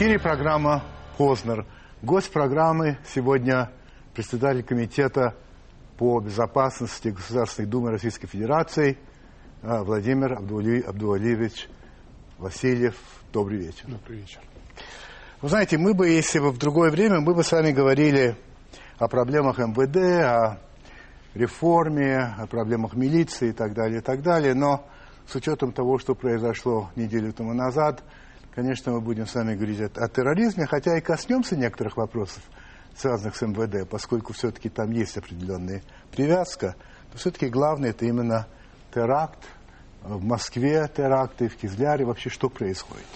эфире программа «Познер». Гость программы сегодня председатель комитета по безопасности Государственной Думы Российской Федерации а, Владимир Абдуали, Абдуалиевич Васильев. Добрый вечер. Добрый вечер. Вы знаете, мы бы, если бы в другое время, мы бы с вами говорили о проблемах МВД, о реформе, о проблемах милиции и так далее, и так далее. Но с учетом того, что произошло неделю тому назад, конечно, мы будем с вами говорить о, о терроризме, хотя и коснемся некоторых вопросов, связанных с МВД, поскольку все-таки там есть определенная привязка, то все-таки главное это именно теракт, в Москве теракты, в Кизляре, вообще что происходит.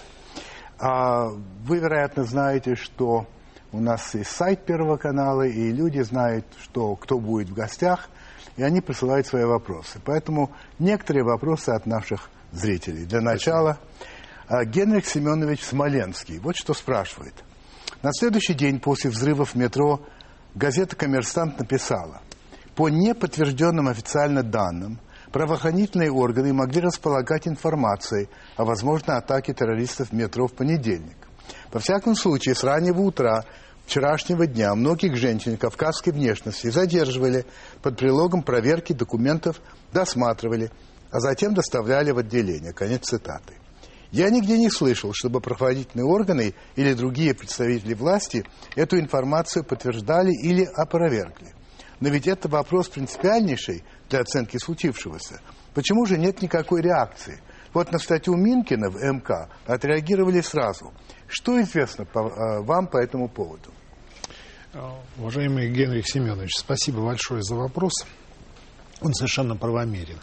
А вы, вероятно, знаете, что у нас есть сайт Первого канала, и люди знают, что, кто будет в гостях, и они присылают свои вопросы. Поэтому некоторые вопросы от наших зрителей. Для начала, а, Генрих Семенович Смоленский вот что спрашивает. На следующий день после взрыва в метро газета «Коммерсант» написала, по неподтвержденным официально данным, правоохранительные органы могли располагать информацией о возможной атаке террористов в метро в понедельник. Во всяком случае, с раннего утра вчерашнего дня многих женщин кавказской внешности задерживали под прилогом проверки документов, досматривали, а затем доставляли в отделение. Конец цитаты. Я нигде не слышал, чтобы правоохранительные органы или другие представители власти эту информацию подтверждали или опровергли. Но ведь это вопрос принципиальнейший для оценки случившегося. Почему же нет никакой реакции? Вот на статью Минкина в МК отреагировали сразу. Что известно по, э, вам по этому поводу? Уважаемый Генрих Семенович, спасибо большое за вопрос. Он совершенно правомерен.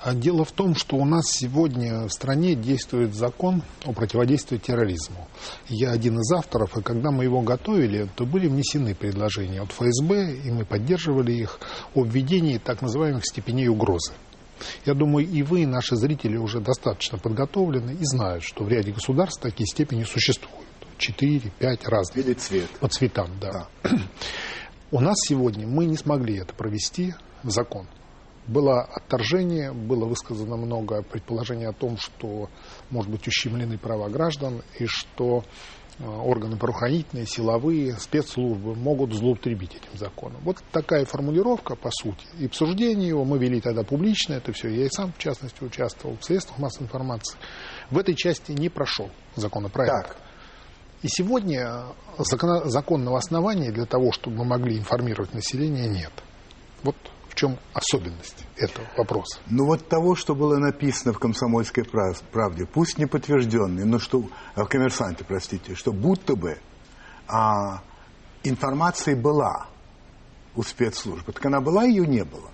А дело в том, что у нас сегодня в стране действует закон о противодействии терроризму. Я один из авторов, и когда мы его готовили, то были внесены предложения от ФСБ, и мы поддерживали их о введении так называемых степеней угрозы. Я думаю, и вы, и наши зрители уже достаточно подготовлены и знают, что в ряде государств такие степени существуют. Четыре, пять разных. Или цвет. По цветам, да. да. У нас сегодня мы не смогли это провести в закон. Было отторжение, было высказано много предположений о том, что, может быть, ущемлены права граждан и что э, органы правоохранительные, силовые, спецслужбы могут злоупотребить этим законом. Вот такая формулировка, по сути. И обсуждение его мы вели тогда публично, это все. Я и сам, в частности, участвовал в средствах массовой информации. В этой части не прошел законопроект. Так. И сегодня законного основания для того, чтобы мы могли информировать население, нет. Вот чем особенность этого вопроса? Ну вот того, что было написано в «Комсомольской правде», пусть не подтвержденный, но что, в «Коммерсанте», простите, что будто бы а, информация была у спецслужб. Так она была, ее не было.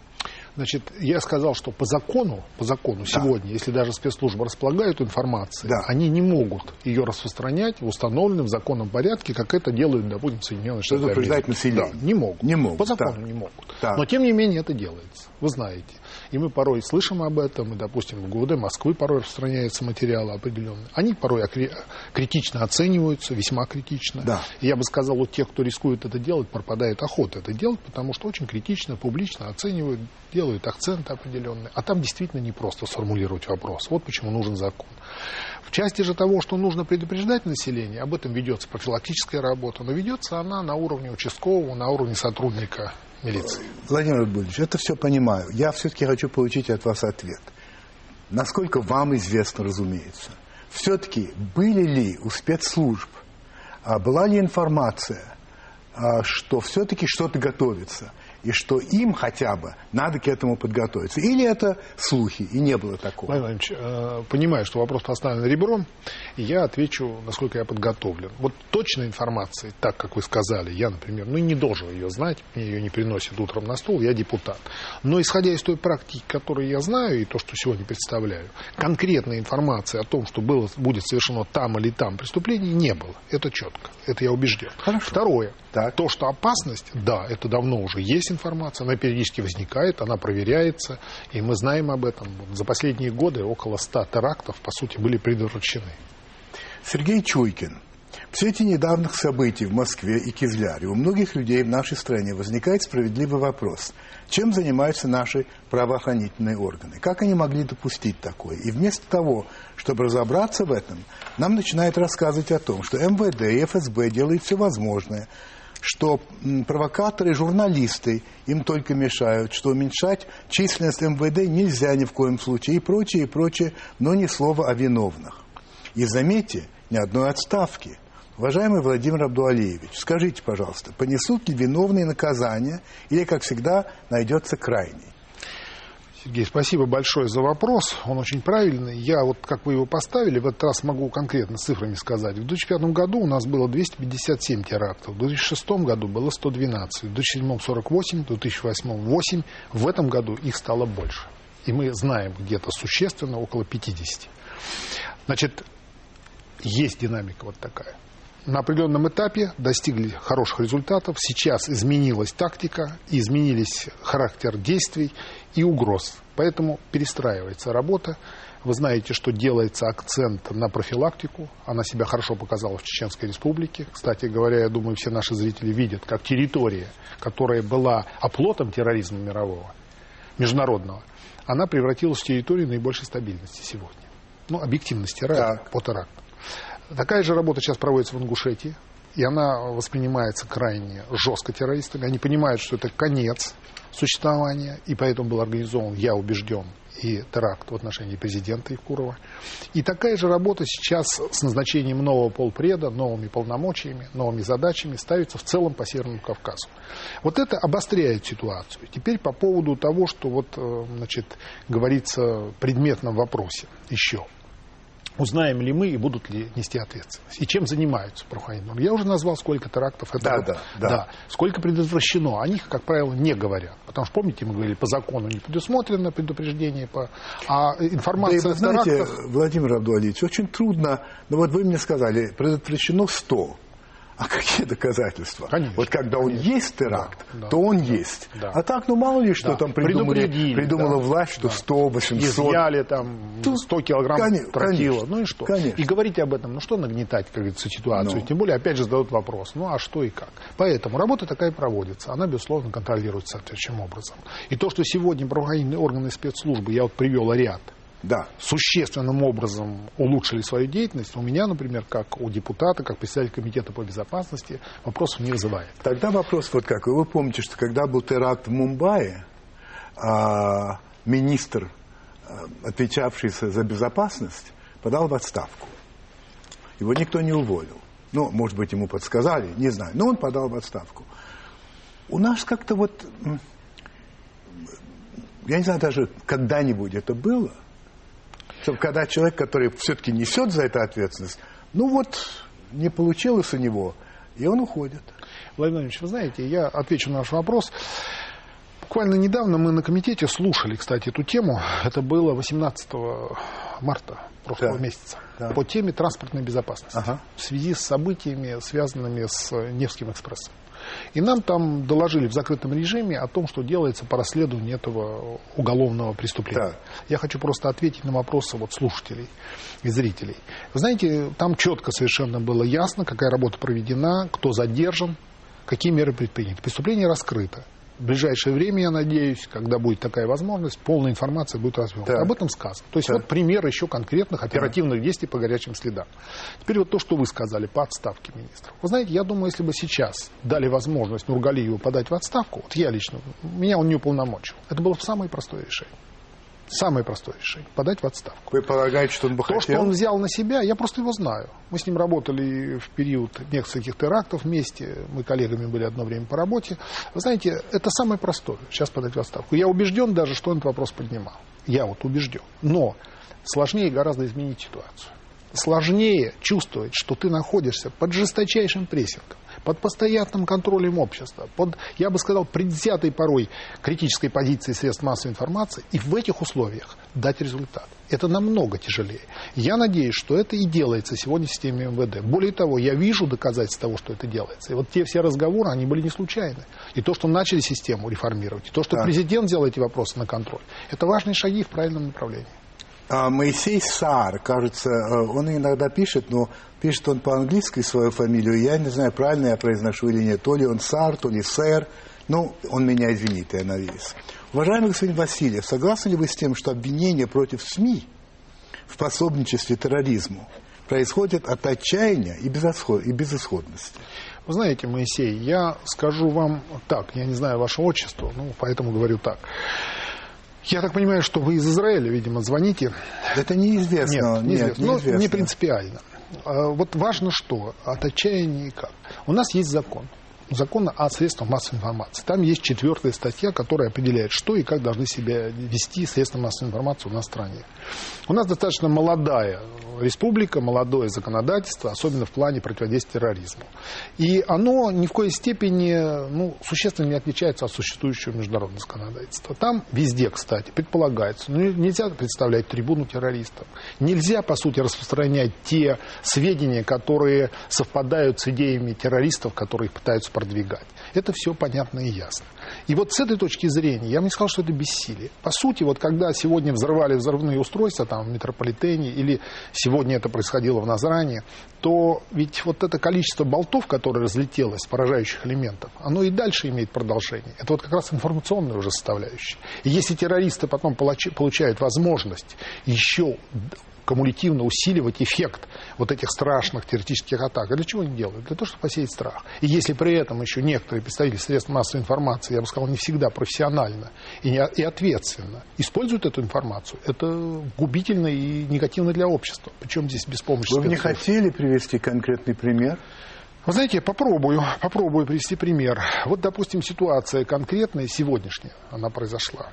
Значит, я сказал, что по закону, по закону да. сегодня, если даже спецслужбы располагают информацией, да. они не могут ее распространять в установленном законном порядке, как это делают, допустим, Соединенные Штаты Америки. население. Да, не могут. Не могут. По закону да. не могут. Да. Но, тем не менее, это делается. Вы знаете. И мы порой слышим об этом, и, допустим, в ГУВД Москвы порой распространяются материалы определенные. Они порой критично оцениваются, весьма критично. Да. И я бы сказал, вот тех, кто рискует это делать, пропадает охота это делать, потому что очень критично, публично оценивают, делают акценты определенные. А там действительно не просто сформулировать вопрос. Вот почему нужен закон. В части же того, что нужно предупреждать население, об этом ведется профилактическая работа, но ведется она на уровне участкового, на уровне сотрудника милиции. Владимир Абдулевич, это все понимаю. Я все-таки хочу получить от вас ответ. Насколько вам известно, разумеется, все-таки были ли у спецслужб, а была ли информация, а, что все-таки что-то готовится – и что им хотя бы надо к этому подготовиться. Или это слухи, и не было такого? Владимир Иванович, э, понимаю, что вопрос поставлен ребром, и я отвечу, насколько я подготовлен. Вот точной информации, так как вы сказали, я, например, ну не должен ее знать, мне ее не приносят утром на стол, я депутат. Но исходя из той практики, которую я знаю, и то, что сегодня представляю, конкретной информации о том, что было, будет совершено там или там преступление, не было. Это четко, это я убежден. Хорошо. Второе, так. то, что опасность, да, это давно уже есть информация, она периодически возникает, она проверяется, и мы знаем об этом. За последние годы около 100 терактов, по сути, были предотвращены. Сергей Чуйкин В свете недавних событий в Москве и Кизляре у многих людей в нашей стране возникает справедливый вопрос. Чем занимаются наши правоохранительные органы? Как они могли допустить такое? И вместо того, чтобы разобраться в этом, нам начинают рассказывать о том, что МВД и ФСБ делают все возможное, что провокаторы журналисты им только мешают, что уменьшать численность МВД нельзя ни в коем случае и прочее, и прочее, но ни слова о виновных. И заметьте, ни одной отставки. Уважаемый Владимир Абдуалиевич, скажите, пожалуйста, понесут ли виновные наказания или, как всегда, найдется крайний? Сергей, спасибо большое за вопрос. Он очень правильный. Я вот, как вы его поставили, в этот раз могу конкретно цифрами сказать. В 2005 году у нас было 257 терактов, в 2006 году было 112, в 2007 48, в 2008 8. В этом году их стало больше. И мы знаем где-то существенно около 50. Значит, есть динамика вот такая на определенном этапе достигли хороших результатов. Сейчас изменилась тактика, изменились характер действий и угроз. Поэтому перестраивается работа. Вы знаете, что делается акцент на профилактику. Она себя хорошо показала в Чеченской Республике. Кстати говоря, я думаю, все наши зрители видят, как территория, которая была оплотом терроризма мирового, международного, она превратилась в территорию наибольшей стабильности сегодня. Ну, объективности ради по теракту. Такая же работа сейчас проводится в Ингушетии, и она воспринимается крайне жестко террористами. Они понимают, что это конец существования, и поэтому был организован, я убежден, и теракт в отношении президента Евкурова. И такая же работа сейчас с назначением нового полпреда, новыми полномочиями, новыми задачами ставится в целом по Северному Кавказу. Вот это обостряет ситуацию. Теперь по поводу того, что вот, э, значит, говорится в предметном вопросе еще узнаем ли мы и будут ли нести ответственность. И чем занимаются правоохранительные Я уже назвал, сколько терактов это да, да, да. да. Сколько предотвращено. О них, как правило, не говорят. Потому что, помните, мы говорили, по закону не предусмотрено предупреждение, по... а информация да, и, вы знаете, терактах... Владимир Абдуалиевич, очень трудно, ну вот вы мне сказали, предотвращено 100. А какие доказательства? Конечно, вот когда конечно. он есть теракт, да, то он да, есть. Да. А так, ну мало ли что да. там придумали, придумала да, власть, что да. 100, 800. Изъяли там 100 килограмм конечно, тротила. Ну и что? Конечно. И говорить об этом, ну что нагнетать, как говорится, ситуацию? Ну. Тем более, опять же, задают вопрос, ну а что и как? Поэтому работа такая проводится. Она, безусловно, контролируется соответствующим образом. И то, что сегодня правоохранительные органы спецслужбы, я вот привел ряд да. существенным образом улучшили свою деятельность, у меня, например, как у депутата, как председателя комитета по безопасности, вопросов не вызывает. Тогда вопрос вот какой. Вы помните, что когда был теракт в Мумбаи, а, министр, а, отвечавший за безопасность, подал в отставку. Его никто не уволил. Ну, может быть, ему подсказали, не знаю. Но он подал в отставку. У нас как-то вот, я не знаю даже, когда-нибудь это было, чтобы когда человек, который все-таки несет за это ответственность, ну вот, не получилось у него, и он уходит. Владимир Владимирович, вы знаете, я отвечу на ваш вопрос. Буквально недавно мы на комитете слушали, кстати, эту тему. Это было 18 марта прошлого да. месяца. Да. По теме транспортной безопасности. Ага. В связи с событиями, связанными с Невским экспрессом. И нам там доложили в закрытом режиме о том, что делается по расследованию этого уголовного преступления. Да. Я хочу просто ответить на вопросы вот слушателей и зрителей. Вы знаете, там четко совершенно было ясно, какая работа проведена, кто задержан, какие меры предприняты. Преступление раскрыто в ближайшее время, я надеюсь, когда будет такая возможность, полная информация будет развернута. Об этом сказано. То есть да. вот пример еще конкретных оперативных да. действий по горячим следам. Теперь вот то, что вы сказали по отставке министров. Вы знаете, я думаю, если бы сейчас дали возможность Нургалиеву подать в отставку, вот я лично, меня он не уполномочил, это было бы самое простое решение. Самое простое решение – подать в отставку. Вы полагаете, что он бы То, хотел? что он взял на себя, я просто его знаю. Мы с ним работали в период нескольких терактов вместе. Мы коллегами были одно время по работе. Вы знаете, это самое простое – сейчас подать в отставку. Я убежден даже, что он этот вопрос поднимал. Я вот убежден. Но сложнее гораздо изменить ситуацию. Сложнее чувствовать, что ты находишься под жесточайшим прессингом под постоянным контролем общества, под, я бы сказал, предвзятой порой критической позиции средств массовой информации, и в этих условиях дать результат. Это намного тяжелее. Я надеюсь, что это и делается сегодня в системе МВД. Более того, я вижу доказательства того, что это делается. И вот те все разговоры, они были не случайны. И то, что начали систему реформировать, и то, что да. президент взял эти вопросы на контроль, это важные шаги в правильном направлении. А Моисей Сар, кажется, э, он иногда пишет, но пишет он по-английски свою фамилию. Я не знаю, правильно я произношу или нет. То ли он Сар, то ли Сэр. Ну, он меня извинит, я надеюсь. Уважаемый господин Васильев, согласны ли вы с тем, что обвинения против СМИ в пособничестве терроризму происходят от отчаяния и, безысход... и безысходности? Вы знаете, Моисей, я скажу вам так, я не знаю ваше отчество, ну, поэтому говорю так. Я так понимаю, что вы из Израиля, видимо, звоните. Это неизвестно. Нет, неизвестно. Нет, неизвестно. Ну, не принципиально. А, вот важно что, от отчаяния как. У нас есть закон закона о средствах массовой информации. Там есть четвертая статья, которая определяет, что и как должны себя вести средства массовой информации у нас в стране. У нас достаточно молодая республика, молодое законодательство, особенно в плане противодействия терроризму. И оно ни в коей степени ну, существенно не отличается от существующего международного законодательства. Там везде, кстати, предполагается, ну, нельзя представлять трибуну террористов. Нельзя, по сути, распространять те сведения, которые совпадают с идеями террористов, которые пытаются продвигать. Это все понятно и ясно. И вот с этой точки зрения я бы не сказал, что это бессилие. По сути, вот когда сегодня взорвали взрывные устройства там, в метрополитене или сегодня это происходило в Назране, то ведь вот это количество болтов, которое разлетелось, поражающих элементов, оно и дальше имеет продолжение. Это вот как раз информационная уже составляющая. И если террористы потом получают возможность еще кумулятивно усиливать эффект вот этих страшных теоретических атак. А для чего они делают? Для того, чтобы посеять страх. И если при этом еще некоторые представители средств массовой информации, я бы сказал, не всегда профессионально и, не, и ответственно используют эту информацию, это губительно и негативно для общества. Причем здесь беспомощность. Вы не хотели привести конкретный пример? Вы знаете, я попробую, попробую привести пример. Вот, допустим, ситуация конкретная, сегодняшняя, она произошла.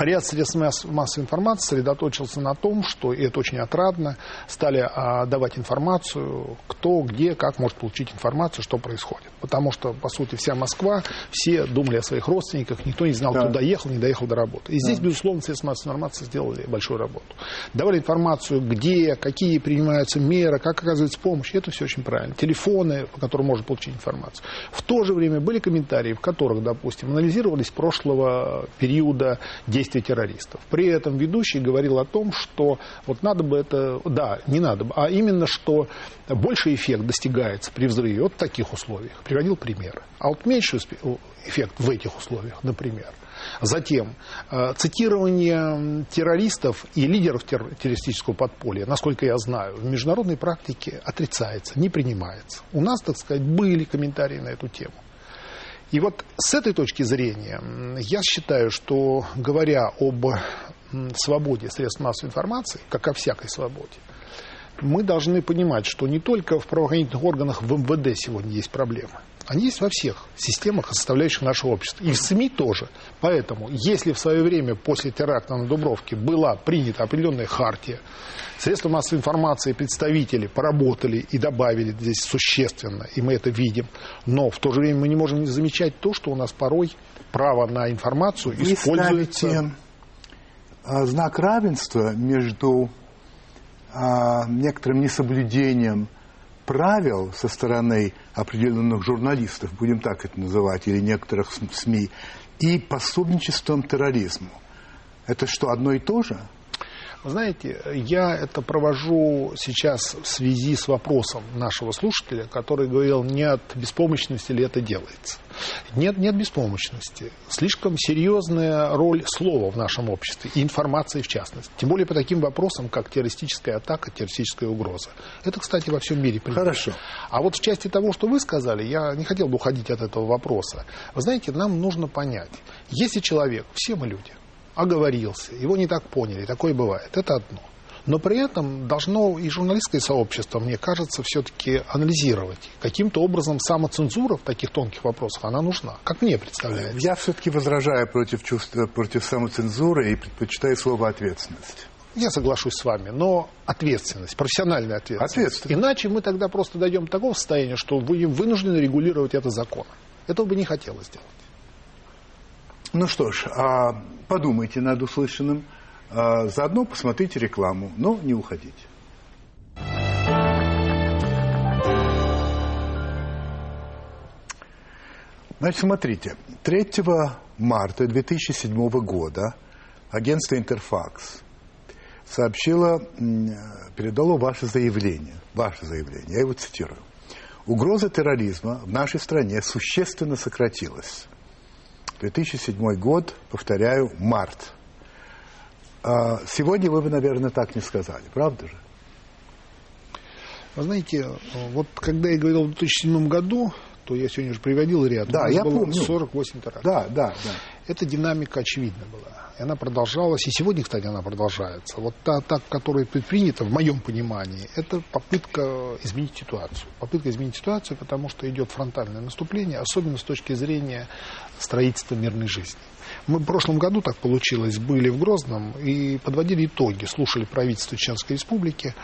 Ряд средств массовой информации сосредоточился на том, что, и это очень отрадно, стали а, давать информацию, кто, где, как может получить информацию, что происходит. Потому что, по сути, вся Москва, все думали о своих родственниках, никто не знал, да. кто доехал, не доехал до работы. И здесь, да. безусловно, средства массовой информации сделали большую работу. Давали информацию, где, какие принимаются меры, как оказывается помощь. Это все очень правильно. Телефоны, по которым можно получить информацию. В то же время были комментарии, в которых, допустим, анализировались прошлого периода действия действия террористов. При этом ведущий говорил о том, что вот надо бы это, да, не надо бы, а именно, что больший эффект достигается при взрыве вот в таких условиях. Приводил примеры. А вот меньший эффект в этих условиях, например. Затем, э, цитирование террористов и лидеров террористического подполья, насколько я знаю, в международной практике отрицается, не принимается. У нас, так сказать, были комментарии на эту тему. И вот с этой точки зрения я считаю, что говоря об свободе средств массовой информации, как о всякой свободе, мы должны понимать, что не только в правоохранительных органах в МВД сегодня есть проблемы. Они есть во всех системах, составляющих наше общество. И в СМИ тоже. Поэтому, если в свое время после теракта на Дубровке была принята определенная хартия, средства массовой информации, представители поработали и добавили здесь существенно, и мы это видим, но в то же время мы не можем не замечать то, что у нас порой право на информацию Вы используется... А, знак равенства между а, некоторым несоблюдением правил со стороны определенных журналистов, будем так это называть, или некоторых СМИ, и пособничеством терроризму. Это что, одно и то же? Знаете, я это провожу сейчас в связи с вопросом нашего слушателя, который говорил, не от беспомощности ли это делается. Нет, нет беспомощности. Слишком серьезная роль слова в нашем обществе, и информации в частности. Тем более по таким вопросам, как террористическая атака, террористическая угроза. Это, кстати, во всем мире принято. Хорошо. А вот в части того, что вы сказали, я не хотел бы уходить от этого вопроса. Вы знаете, нам нужно понять, если человек, все мы люди, оговорился, его не так поняли, такое бывает, это одно. Но при этом должно и журналистское сообщество, мне кажется, все-таки анализировать. Каким-то образом самоцензура в таких тонких вопросах, она нужна. Как мне представляется? Я все-таки возражаю против, чувства, против самоцензуры и предпочитаю слово «ответственность». Я соглашусь с вами, но ответственность, профессиональная ответственность. ответственность. Иначе мы тогда просто дойдем до такого состояния, что вы вынуждены регулировать это законом. Этого бы не хотелось сделать. Ну что ж, а подумайте над услышанным, а заодно посмотрите рекламу, но не уходите. Значит, смотрите, 3 марта 2007 года агентство «Интерфакс» сообщило, передало ваше заявление. Ваше заявление. Я его цитирую. Угроза терроризма в нашей стране существенно сократилась. 2007 год, повторяю, март. А сегодня вы бы, наверное, так не сказали, правда же? Вы знаете, вот когда я говорил в 2007 году, то я сегодня уже приводил ряд. Да, я помню. 48 терактов. Да, да, да. Эта динамика очевидна была. И она продолжалась, и сегодня, кстати, она продолжается. Вот та, та, которая предпринята, в моем понимании, это попытка изменить ситуацию. Попытка изменить ситуацию, потому что идет фронтальное наступление, особенно с точки зрения строительства мирной жизни. Мы в прошлом году, так получилось, были в Грозном и подводили итоги, слушали правительство Чеченской Республики,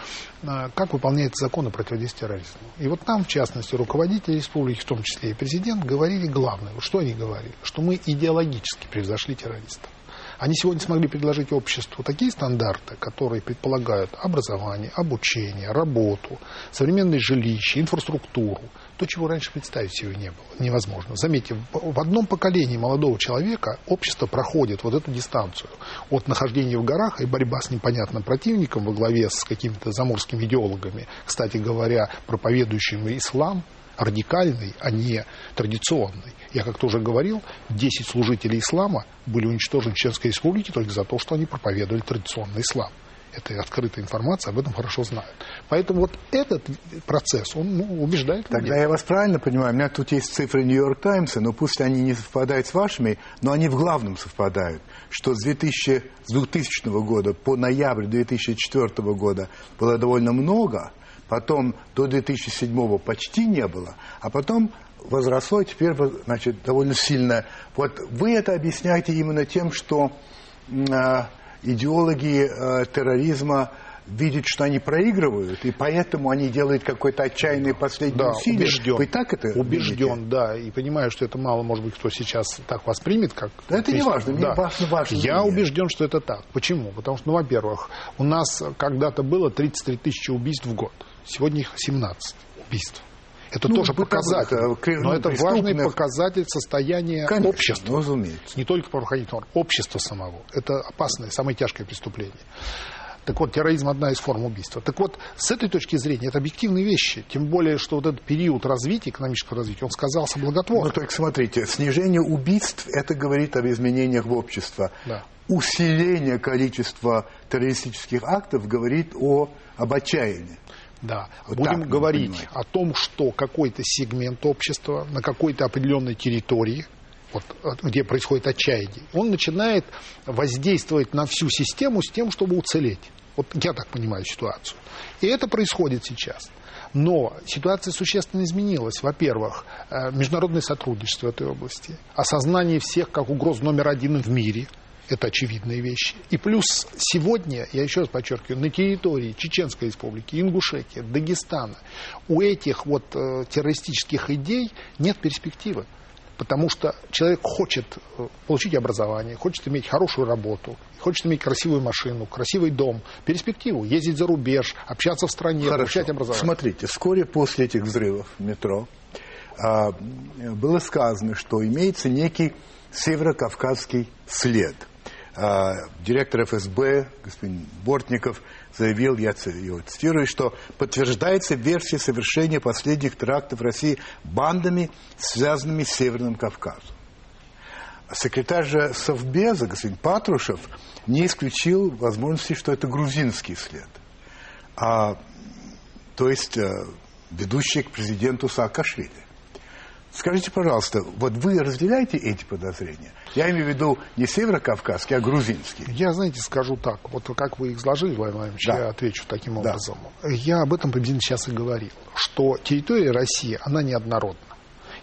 а, как выполняется закон о противодействии терроризму. И вот там, в частности, руководители республики, в том числе и президент, говорили главное. Что они говорили? Что мы идеологически превзошли террористов. Они сегодня смогли предложить обществу такие стандарты, которые предполагают образование, обучение, работу, современное жилище, инфраструктуру. То, чего раньше представить себе не было, невозможно. Заметьте, в одном поколении молодого человека общество проходит вот эту дистанцию от нахождения в горах и борьба с непонятным противником во главе с какими-то заморскими идеологами, кстати говоря, проповедующими ислам, радикальный, а не традиционный. Я как-то уже говорил, 10 служителей ислама были уничтожены в Чеченской республике только за то, что они проповедовали традиционный ислам. Это открытая информация, об этом хорошо знают. Поэтому вот этот процесс, он ну, убеждает Тогда людей. я вас правильно понимаю. У меня тут есть цифры Нью-Йорк Таймса, но пусть они не совпадают с вашими, но они в главном совпадают, что с, 2000, с 2000 года по ноябрь 2004 года было довольно много, потом до 2007 почти не было, а потом возросло, теперь значит, довольно сильно. Вот вы это объясняете именно тем, что э, идеологи э, терроризма видят, что они проигрывают, и поэтому они делают какое-то отчаянное последнее Да, усилие. убежден. Вы так это Убежден, видите? да. И понимаю, что это мало, может быть, кто сейчас так воспримет, как... Да это не важно, мне важно ваше Я мнение. убежден, что это так. Почему? Потому что, ну, во-первых, у нас когда-то было 33 тысячи убийств в год. Сегодня их 17 убийств. Это Ну, тоже показатель. э, кри- Но ну, это важный показатель состояния Конечно, общества. ну, разумеется. Не только правоохранительных органов, общества самого. Это опасное, самое тяжкое преступление. Так вот, терроризм – одна из форм убийства. Так вот, с этой точки зрения, это объективные вещи. Тем более, что вот этот период развития, экономического развития, он сказался благотворно. Ну, так смотрите, снижение убийств, это говорит об изменениях в обществе. Да. Усиление количества террористических актов говорит о, об отчаянии. Да. Вот Будем так, говорить понимаете. о том, что какой-то сегмент общества на какой-то определенной территории, вот, от- где происходит отчаяние, он начинает воздействовать на всю систему с тем, чтобы уцелеть. Вот я так понимаю ситуацию. И это происходит сейчас. Но ситуация существенно изменилась. Во-первых, э, международное сотрудничество в этой области, осознание всех как угроз номер один в мире – это очевидные вещи. И плюс сегодня, я еще раз подчеркиваю, на территории Чеченской республики, Ингушетии, Дагестана у этих вот э, террористических идей нет перспективы. Потому что человек хочет э, получить образование, хочет иметь хорошую работу, хочет иметь красивую машину, красивый дом, перспективу, ездить за рубеж, общаться в стране, получать образование. Смотрите, вскоре после этих взрывов в метро а, было сказано, что имеется некий северокавказский след. А, директор ФСБ, господин Бортников, заявил, я его цитирую, что подтверждается версия совершения последних терактов в России бандами, связанными с Северным Кавказом. Секретарь же Совбеза, господин Патрушев, не исключил возможности, что это грузинский след. А, то есть э, ведущий к президенту Саакашвили. Скажите, пожалуйста, вот вы разделяете эти подозрения? Я имею в виду не северокавказский, а грузинский. Я, знаете, скажу так, вот как вы их изложили, Владимир Владимирович, Да. я отвечу таким Да. образом. Я об этом приблизительно сейчас и говорил, что территория России, она неоднородна.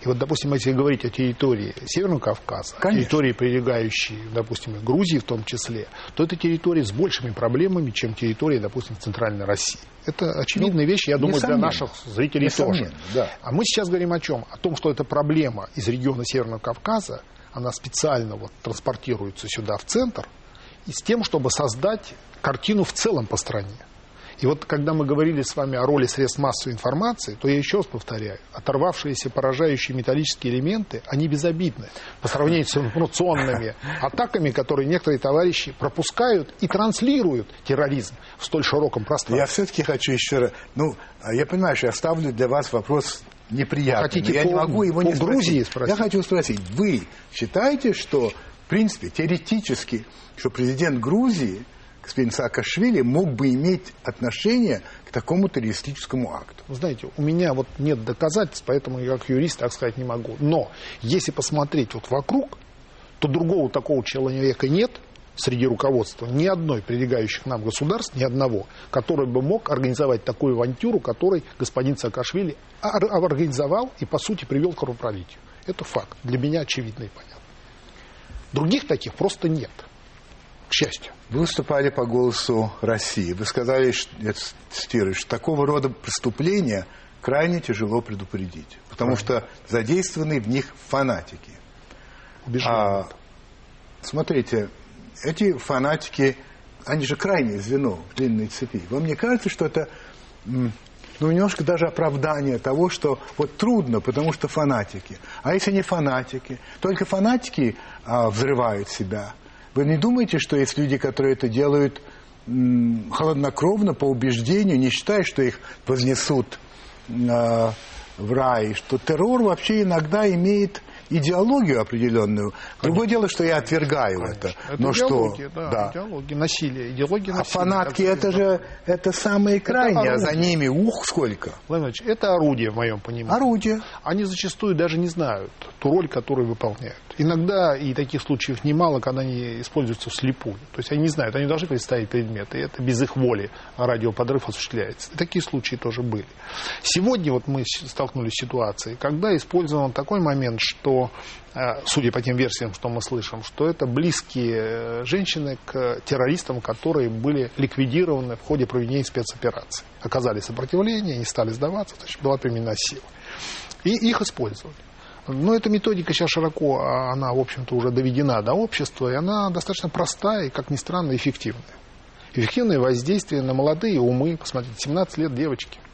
И вот, допустим, если говорить о территории Северного Кавказа, Конечно. территории, прилегающей, допустим, Грузии в том числе, то это территории с большими проблемами, чем территории, допустим, Центральной России. Это очевидная вещь, я думаю, для наших зрителей тоже. Несомненно, да. А мы сейчас говорим о чем? О том, что эта проблема из региона Северного Кавказа, она специально вот транспортируется сюда в центр, и с тем, чтобы создать картину в целом по стране. И вот когда мы говорили с вами о роли средств массовой информации, то я еще раз повторяю, оторвавшиеся поражающие металлические элементы, они безобидны по сравнению с информационными атаками, которые некоторые товарищи пропускают и транслируют терроризм в столь широком пространстве. Я все-таки хочу еще раз... Ну, я понимаю, что я ставлю для вас вопрос неприятный. Хотите я по, не могу его не по Грузии спросить. спросить? Я хочу спросить, вы считаете, что, в принципе, теоретически, что президент Грузии господин Саакашвили мог бы иметь отношение к такому террористическому акту. Вы знаете, у меня вот нет доказательств, поэтому я как юрист так сказать не могу. Но если посмотреть вот вокруг, то другого такого человека нет среди руководства ни одной прилегающих нам государств, ни одного, который бы мог организовать такую авантюру, который господин Саакашвили организовал и, по сути, привел к кровопролитию. Это факт. Для меня очевидно и понятно. Других таких просто нет к счастью. Вы выступали по голосу России. Вы сказали, что, я цитирую, что такого рода преступления крайне тяжело предупредить, потому что задействованы в них фанатики. А, смотрите, эти фанатики, они же крайнее звено в длинной цепи. Вам не кажется, что это ну, немножко даже оправдание того, что вот трудно, потому что фанатики. А если не фанатики? Только фанатики а, взрывают себя. Вы не думаете, что есть люди, которые это делают холоднокровно, по убеждению, не считая, что их вознесут э, в рай, что террор вообще иногда имеет идеологию определенную. Другое дело, что я отвергаю Конечно. это. это но идеология, что, да, да. идеология, насилие, идеология насилия. А фанатки это же это самые крайние, это а за ними ух сколько. Владимир это орудие в моем понимании. Орудие. Они зачастую даже не знают ту роль, которую выполняют. Иногда, и таких случаев немало, когда они используются вслепую. То есть они не знают, они должны представить предметы, и это без их воли радиоподрыв осуществляется. И такие случаи тоже были. Сегодня вот мы столкнулись с ситуацией, когда использован такой момент, что Э, судя по тем версиям, что мы слышим, что это близкие э, женщины к террористам, которые были ликвидированы в ходе проведения спецоперации. Оказали сопротивление, не стали сдаваться, значит, была применена сила. И их использовали. Но эта методика сейчас широко, а она, в общем-то, уже доведена до общества, и она достаточно простая и, как ни странно, эффективная. Эффективное воздействие на молодые умы, посмотрите, 17 лет девочки –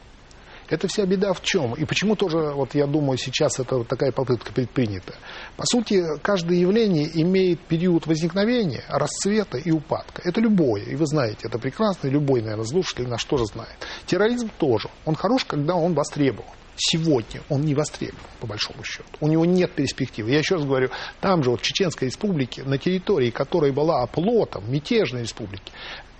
это вся беда в чем? И почему тоже, вот я думаю, сейчас это вот такая попытка предпринята? По сути, каждое явление имеет период возникновения, расцвета и упадка. Это любое, и вы знаете, это прекрасно, и любой, наверное, слушатель наш тоже знает. Терроризм тоже. Он хорош, когда он востребован. Сегодня он не востребован, по большому счету. У него нет перспективы. Я еще раз говорю, там же, вот в Чеченской республике, на территории, которая была оплотом мятежной республики,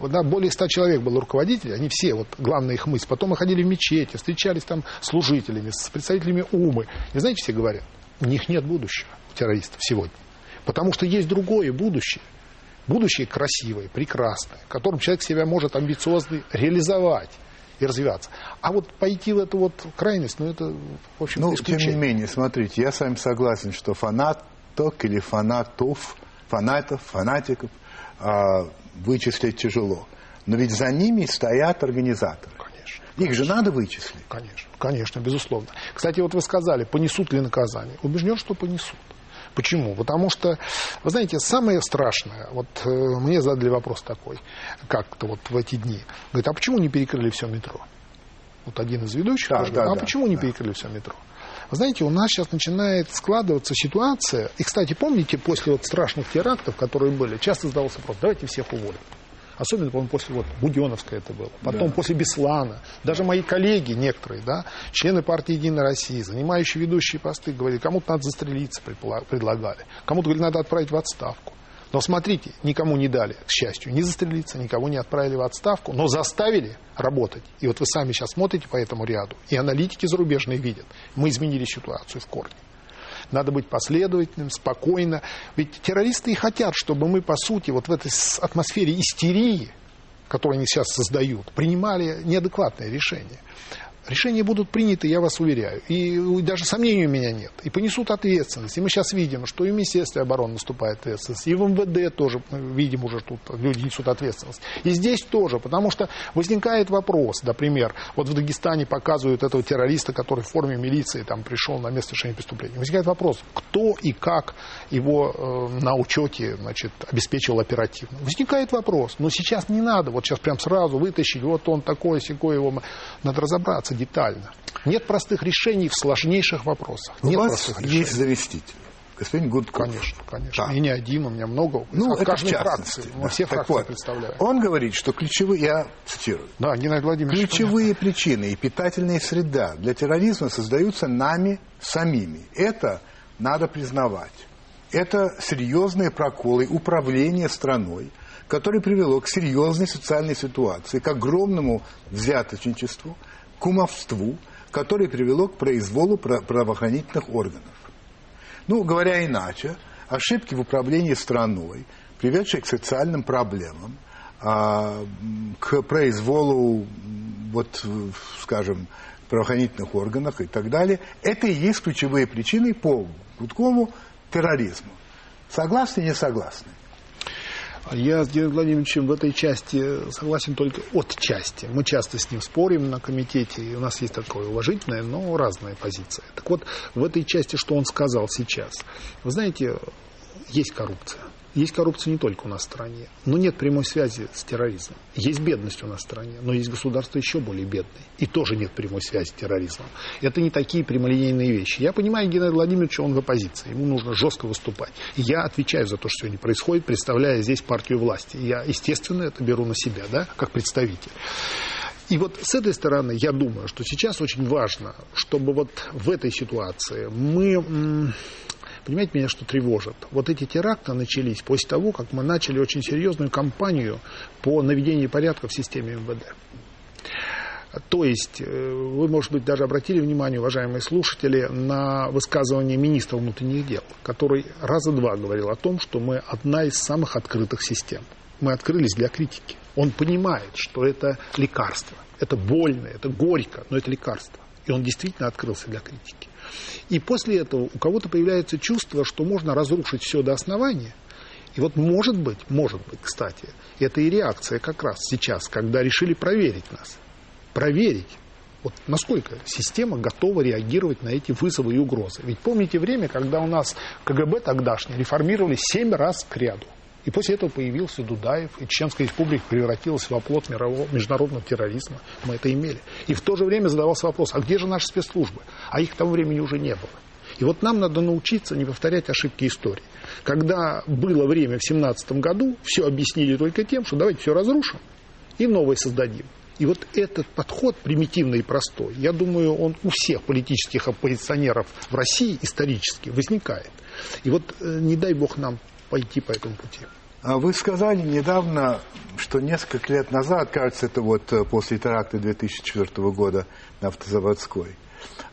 вот, да, более ста человек было руководителей, они все, вот главная их мысль. Потом мы ходили в мечети, встречались там с служителями, с представителями УМы. И знаете, все говорят, у них нет будущего, у террористов сегодня. Потому что есть другое будущее. Будущее красивое, прекрасное, в котором человек себя может амбициозно реализовать и развиваться. А вот пойти в эту вот крайность, ну это, в общем, Ну, тем не менее, смотрите, я с вами согласен, что фанаток или фанатов, фанатов, фанатиков а, вычислить тяжело. Но ведь за ними стоят организаторы. Конечно. Их же надо вычислить. Конечно, конечно, безусловно. Кстати, вот вы сказали, понесут ли наказание. Убежден, что понесут. Почему? Потому что, вы знаете, самое страшное, вот э, мне задали вопрос такой, как-то вот в эти дни. Говорит, а почему не перекрыли все метро? Вот один из ведущих, да, говорит, да, а да, почему да. не перекрыли все метро? Вы знаете, у нас сейчас начинает складываться ситуация, и, кстати, помните, после вот страшных терактов, которые были, часто задавался вопрос, давайте всех уволим. Особенно, по-моему, после вот Буденовска это было. Потом да. после Беслана. Даже мои коллеги некоторые, да, члены партии «Единая Россия», занимающие ведущие посты, говорили, кому-то надо застрелиться, предлагали. Кому-то, говорили, надо отправить в отставку. Но смотрите, никому не дали, к счастью, не застрелиться, никого не отправили в отставку, но заставили работать. И вот вы сами сейчас смотрите по этому ряду, и аналитики зарубежные видят. Мы изменили ситуацию в корне. Надо быть последовательным, спокойно. Ведь террористы и хотят, чтобы мы, по сути, вот в этой атмосфере истерии, которую они сейчас создают, принимали неадекватные решения. Решения будут приняты, я вас уверяю. И даже сомнений у меня нет. И понесут ответственность. И мы сейчас видим, что и в Министерстве обороны наступает ответственность, и в МВД тоже мы видим уже, тут люди несут ответственность. И здесь тоже, потому что возникает вопрос, например, вот в Дагестане показывают этого террориста, который в форме милиции там пришел на место совершения преступления. Возникает вопрос, кто и как его э, на учете значит, обеспечил оперативно. Возникает вопрос, но сейчас не надо, вот сейчас прям сразу вытащить, вот он такой, секой его, надо разобраться детально. Нет простых решений в сложнейших вопросах. У Нет вас простых решений. есть заместитель. Господин Гудков. Конечно, конечно. Да. И не один, у меня много. Ну, От это каждой в частности. фракции. да. Все Так фракции вот, представляем. Он говорит, что ключевые, я цитирую, Да, Геннадий Владимирович. ключевые причины и питательная среда для терроризма создаются нами самими. Это надо признавать. Это серьезные проколы управления страной, которое привело к серьезной социальной ситуации, к огромному взяточничеству, кумовству, которое привело к произволу пра- правоохранительных органов. Ну, говоря иначе, ошибки в управлении страной, приведшие к социальным проблемам, а, к произволу, вот, скажем, правоохранительных органах и так далее, это и есть ключевые причины по Гудкову терроризму. Согласны, не согласны? Я с Геннадием Владимировичем в этой части согласен только от части. Мы часто с ним спорим на комитете, и у нас есть такое уважительное, но разная позиция. Так вот, в этой части, что он сказал сейчас. Вы знаете, есть коррупция. Есть коррупция не только у нас в стране, но нет прямой связи с терроризмом. Есть бедность у нас в стране, но есть государства еще более бедные. И тоже нет прямой связи с терроризмом. Это не такие прямолинейные вещи. Я понимаю Геннадия Владимировича, он в оппозиции. Ему нужно жестко выступать. Я отвечаю за то, что сегодня происходит, представляя здесь партию власти. Я, естественно, это беру на себя, да, как представитель. И вот с этой стороны я думаю, что сейчас очень важно, чтобы вот в этой ситуации мы... Понимаете, меня что тревожит? Вот эти теракты начались после того, как мы начали очень серьезную кампанию по наведению порядка в системе МВД. То есть, э, вы, может быть, даже обратили внимание, уважаемые слушатели, на высказывание министра внутренних дел, который раза два говорил о том, что мы одна из самых открытых систем. Мы открылись для критики. Он понимает, что это лекарство. Это больно, это горько, но это лекарство. И он действительно открылся для критики. И после этого у кого-то появляется чувство, что можно разрушить все до основания. И вот может быть, может быть, кстати, это и реакция как раз сейчас, когда решили проверить нас. Проверить, вот насколько система готова реагировать на эти вызовы и угрозы. Ведь помните время, когда у нас КГБ тогдашний реформировали семь раз к ряду. И после этого появился Дудаев, и Чеченская республика превратилась в оплот мирового, международного терроризма. Мы это имели. И в то же время задавался вопрос, а где же наши спецслужбы? А их к тому времени уже не было. И вот нам надо научиться не повторять ошибки истории. Когда было время в 17 году, все объяснили только тем, что давайте все разрушим и новое создадим. И вот этот подход примитивный и простой, я думаю, он у всех политических оппозиционеров в России исторически возникает. И вот э, не дай бог нам пойти по этому пути. А Вы сказали недавно, что несколько лет назад, кажется, это вот э, после теракта 2004 года на Автозаводской,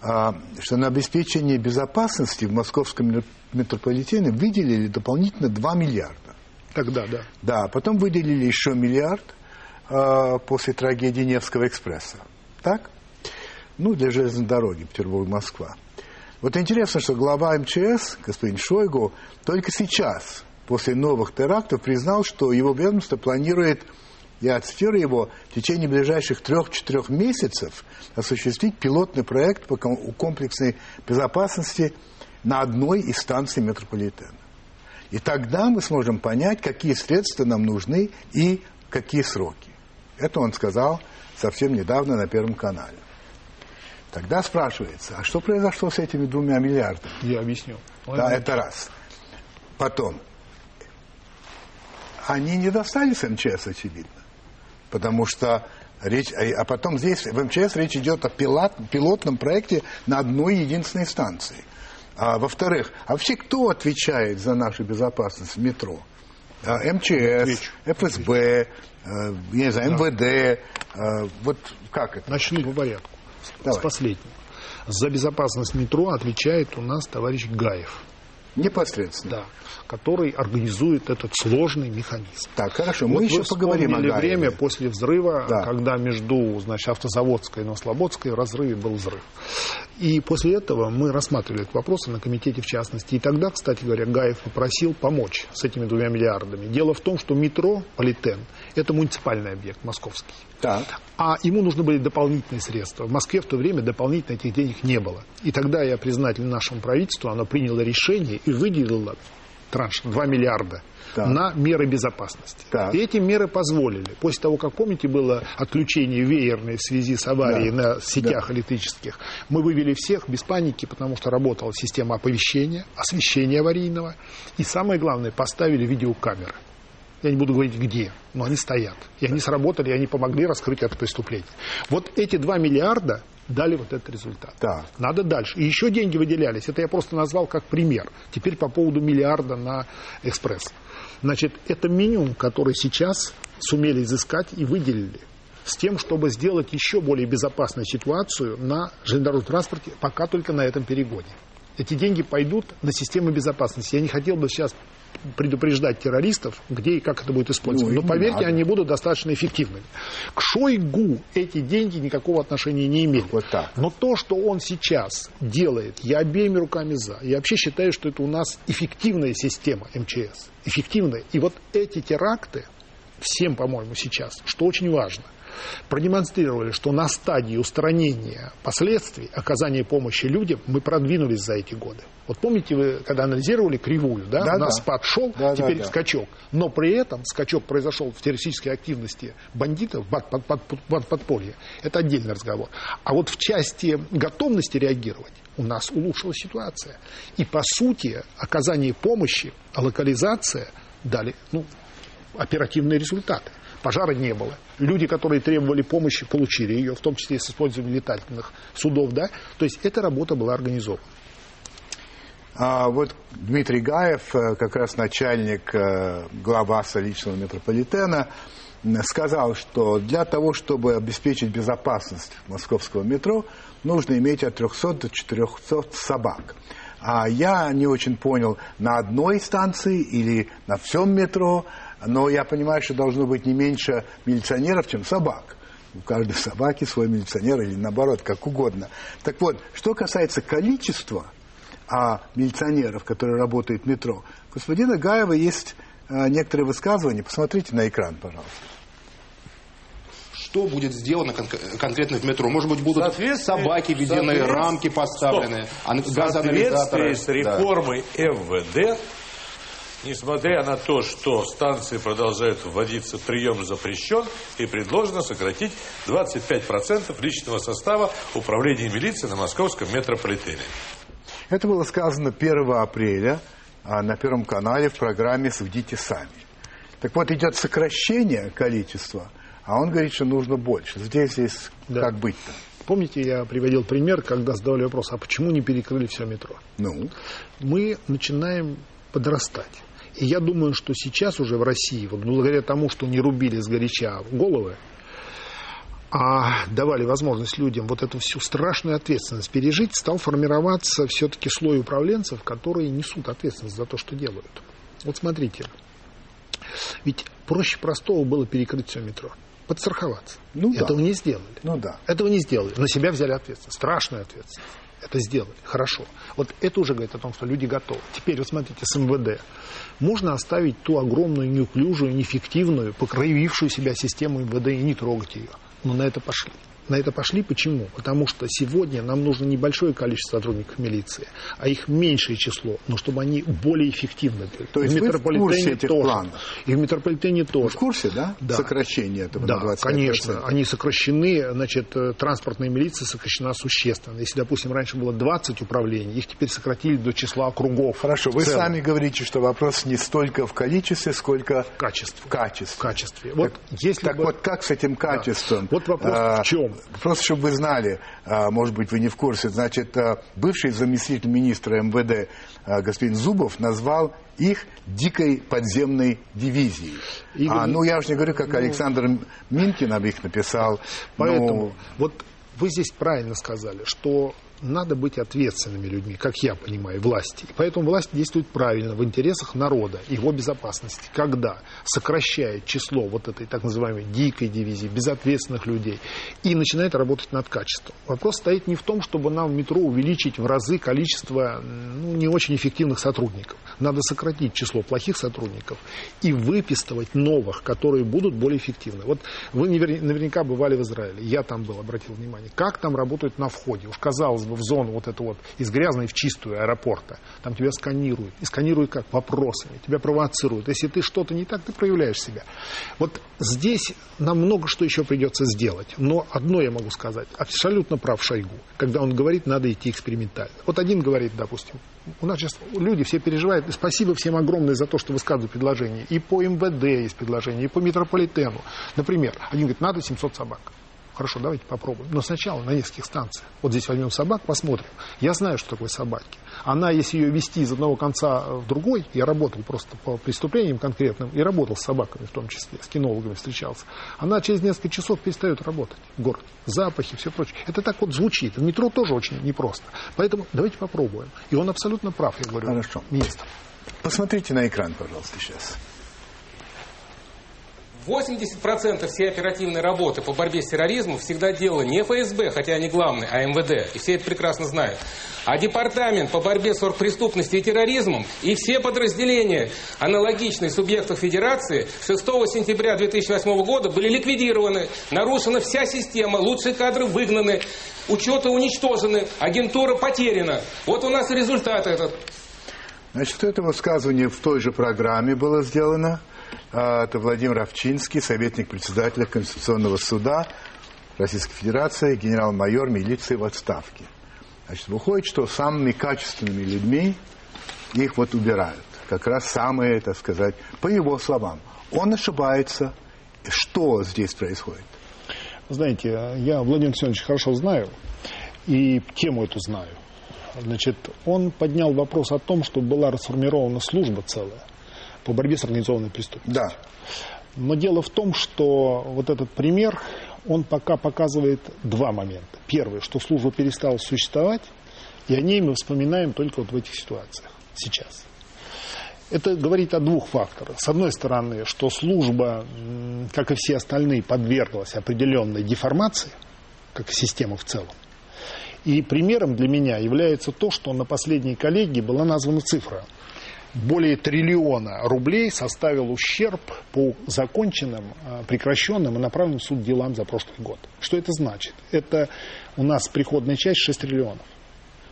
а, что на обеспечение безопасности в московском мет- метрополитене выделили дополнительно 2 миллиарда. Тогда, да. Да, потом выделили еще миллиард а, после трагедии Невского экспресса. Так? Ну, для железной дороги Петербург-Москва. Вот интересно, что глава МЧС, господин Шойгу, только сейчас, после новых терактов, признал, что его ведомство планирует, я цитирую его, в течение ближайших трех-четырех месяцев осуществить пилотный проект по ком- комплексной безопасности на одной из станций метрополитена. И тогда мы сможем понять, какие средства нам нужны и какие сроки. Это он сказал совсем недавно на Первом канале. Тогда спрашивается, а что произошло с этими двумя миллиардами? Я объясню. Да, это раз. Потом, они не достались МЧС, очевидно. Потому что речь... А потом здесь в МЧС речь идет о пилот, пилотном проекте на одной единственной станции. А, во-вторых, а вообще кто отвечает за нашу безопасность в метро? А, МЧС, Отвечу. ФСБ, а, я не знаю, МВД. а, вот как это? Начну по порядку. С Давай. последнего. За безопасность метро отвечает у нас товарищ Гаев. Непосредственно. Да, который организует этот сложный механизм. Так, хорошо, мы вот еще поговорим о Гаеве. время после взрыва, да. когда между значит, Автозаводской и Новослободской в разрыве был взрыв. И после этого мы рассматривали этот вопрос на комитете в частности. И тогда, кстати говоря, Гаев попросил помочь с этими двумя миллиардами. Дело в том, что метро Политен – это муниципальный объект московский. Так. А ему нужны были дополнительные средства. В Москве в то время дополнительно этих денег не было. И тогда я признателен нашему правительству, оно приняло решение и выделило транш 2 миллиарда так. на меры безопасности. Так. И эти меры позволили. После того, как, помните, было отключение веерное в связи с аварией да. на сетях да. электрических, мы вывели всех без паники, потому что работала система оповещения, освещения аварийного. И самое главное, поставили видеокамеры. Я не буду говорить где, но они стоят. И они сработали, и они помогли раскрыть это преступление. Вот эти 2 миллиарда дали вот этот результат. Да. Надо дальше. И еще деньги выделялись. Это я просто назвал как пример. Теперь по поводу миллиарда на экспресс. Значит, это минимум, который сейчас сумели изыскать и выделили с тем, чтобы сделать еще более безопасную ситуацию на железнодорожном транспорте, пока только на этом перегоне. Эти деньги пойдут на систему безопасности. Я не хотел бы сейчас предупреждать террористов, где и как это будет использовано. Ну, Но поверьте, надо. они будут достаточно эффективными. К Шойгу эти деньги никакого отношения не имеют. Вот так. Но то, что он сейчас делает, я обеими руками за. Я вообще считаю, что это у нас эффективная система МЧС. Эффективная. И вот эти теракты, всем, по-моему, сейчас, что очень важно, продемонстрировали, что на стадии устранения последствий оказания помощи людям мы продвинулись за эти годы. Вот помните, вы когда анализировали кривую, да, да у нас да. спад шел, да, теперь да, да. скачок. Но при этом скачок произошел в террористической активности бандитов, под, под, под, под подполье. Это отдельный разговор. А вот в части готовности реагировать у нас улучшилась ситуация. И по сути оказание помощи, локализация дали ну, оперативные результаты. Пожара не было. Люди, которые требовали помощи, получили ее, в том числе с использованием летательных судов. Да? То есть эта работа была организована. А вот Дмитрий Гаев, э, как раз начальник э, глава столичного метрополитена, сказал, что для того, чтобы обеспечить безопасность московского метро, нужно иметь от 300 до 400 собак. А я не очень понял, на одной станции или на всем метро, но я понимаю, что должно быть не меньше милиционеров, чем собак. У каждой собаки свой милиционер или наоборот, как угодно. Так вот, что касается количества – а милиционеров, которые работают в метро. У господина Гаева есть э, некоторые высказывания. Посмотрите на экран, пожалуйста. Что будет сделано кон- конкретно в метро? Может быть, будут собаки введены, рамки поставлены, а газоанализаторы? В с реформой да. МВД несмотря на то, что станции продолжают вводиться, прием запрещен, и предложено сократить 25% личного состава управления милиции на московском метрополитене. Это было сказано 1 апреля а, на Первом канале в программе «Судите сами». Так вот, идет сокращение количества, а он говорит, что нужно больше. Здесь, здесь да. как быть-то? Помните, я приводил пример, когда задавали вопрос, а почему не перекрыли все метро? Ну? Мы начинаем подрастать. И я думаю, что сейчас уже в России, вот благодаря тому, что не рубили с горяча головы, а давали возможность людям вот эту всю страшную ответственность пережить, стал формироваться все-таки слой управленцев, которые несут ответственность за то, что делают. Вот смотрите, ведь проще простого было перекрыть все метро, подстраховаться. Ну, Этого да. не сделали. Ну да. Этого не сделали. На себя взяли ответственность, страшную ответственность. Это сделали. Хорошо. Вот это уже говорит о том, что люди готовы. Теперь вот смотрите, с МВД. Можно оставить ту огромную, неуклюжую, неэффективную, покровившую себя систему МВД и не трогать ее но на это пошли на это пошли. Почему? Потому что сегодня нам нужно небольшое количество сотрудников милиции, а их меньшее число, но чтобы они более эффективно были. То есть в метрополитене вы в курсе этих тоже. планов? И в метрополитене тоже. Вы в курсе, да? Да. Сокращение этого да, на 25%? конечно. Они сокращены, значит, э, транспортная милиция сокращена существенно. Если, допустим, раньше было 20 управлений, их теперь сократили до числа округов. Хорошо, вы сами говорите, что вопрос не столько в количестве, сколько в качестве. В качестве. В качестве. Вот, так если так бы... вот как с этим качеством? Да. Вот вопрос а, в чем? Просто чтобы вы знали, а, может быть, вы не в курсе, значит, а, бывший заместитель министра МВД а, господин Зубов назвал их дикой подземной дивизией. Игорь, а, ну, я уж не говорю, как ну, Александр Минкин об их написал. Поэтому, но... вот вы здесь правильно сказали, что надо быть ответственными людьми, как я понимаю, власти. И поэтому власть действует правильно, в интересах народа, его безопасности. Когда сокращает число вот этой так называемой дикой дивизии, безответственных людей, и начинает работать над качеством. Вопрос стоит не в том, чтобы нам в метро увеличить в разы количество ну, не очень эффективных сотрудников. Надо сократить число плохих сотрудников и выписывать новых, которые будут более эффективны. Вот вы наверняка бывали в Израиле, я там был, обратил внимание, как там работают на входе. Уж казалось бы, в зону вот эту вот из грязной в чистую аэропорта. Там тебя сканируют. И сканируют как? Вопросами. Тебя провоцируют. Если ты что-то не так, ты проявляешь себя. Вот здесь нам много что еще придется сделать. Но одно я могу сказать. Абсолютно прав Шойгу. Когда он говорит, надо идти экспериментально. Вот один говорит, допустим, у нас сейчас люди все переживают. И спасибо всем огромное за то, что высказывают предложения. И по МВД есть предложения, и по метрополитену. Например, один говорит, надо 700 собак. Хорошо, давайте попробуем. Но сначала на нескольких станциях. Вот здесь возьмем собак, посмотрим. Я знаю, что такое собаки. Она, если ее вести из одного конца в другой, я работал просто по преступлениям конкретным и работал с собаками в том числе, с кинологами встречался, она через несколько часов перестает работать в городе. Запахи, все прочее. Это так вот звучит. В метро тоже очень непросто. Поэтому давайте попробуем. И он абсолютно прав, я говорю, Хорошо. министр. Посмотрите на экран, пожалуйста, сейчас. 80% всей оперативной работы по борьбе с терроризмом всегда делала не ФСБ, хотя они главные, а МВД. И все это прекрасно знают. А департамент по борьбе с оргпреступностью и терроризмом и все подразделения аналогичные субъектов Федерации 6 сентября 2008 года были ликвидированы. Нарушена вся система, лучшие кадры выгнаны, учеты уничтожены, агентура потеряна. Вот у нас результат этот. Значит, это высказывание в той же программе было сделано. А, это Владимир Овчинский, советник председателя Конституционного суда Российской Федерации, генерал-майор милиции в отставке. Значит, выходит, что самыми качественными людьми их вот убирают. Как раз самые, так сказать, по его словам. Он ошибается. Что здесь происходит? Знаете, я Владимир Александрович хорошо знаю и тему эту знаю. Значит, он поднял вопрос о том, что была расформирована служба целая по борьбе с организованной преступностью. Да. Но дело в том, что вот этот пример, он пока показывает два момента. Первое, что служба перестала существовать, и о ней мы вспоминаем только вот в этих ситуациях, сейчас. Это говорит о двух факторах. С одной стороны, что служба, как и все остальные, подверглась определенной деформации, как и система в целом. И примером для меня является то, что на последней коллегии была названа цифра – более триллиона рублей составил ущерб по законченным, а, прекращенным и направленным в суд делам за прошлый год. Что это значит? Это у нас приходная часть 6 триллионов.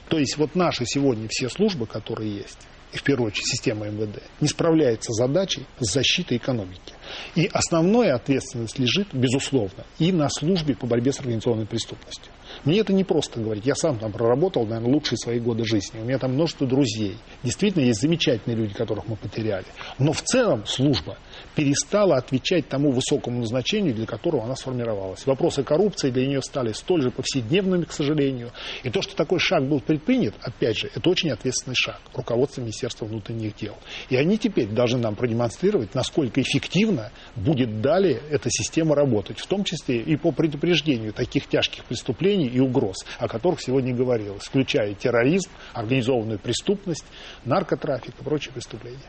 То есть вот наши сегодня все службы, которые есть, и в первую очередь система МВД, не справляется с задачей защиты экономики. И основная ответственность лежит, безусловно, и на службе по борьбе с организованной преступностью. Мне это не просто говорить. Я сам там проработал, наверное, лучшие свои годы жизни. У меня там множество друзей. Действительно, есть замечательные люди, которых мы потеряли. Но в целом служба перестала отвечать тому высокому назначению, для которого она сформировалась. Вопросы коррупции для нее стали столь же повседневными, к сожалению. И то, что такой шаг был предпринят, опять же, это очень ответственный шаг руководства Министерства внутренних дел. И они теперь должны нам продемонстрировать, насколько эффективно будет далее эта система работать, в том числе и по предупреждению таких тяжких преступлений и угроз, о которых сегодня говорилось, включая терроризм, организованную преступность, наркотрафик и прочие преступления.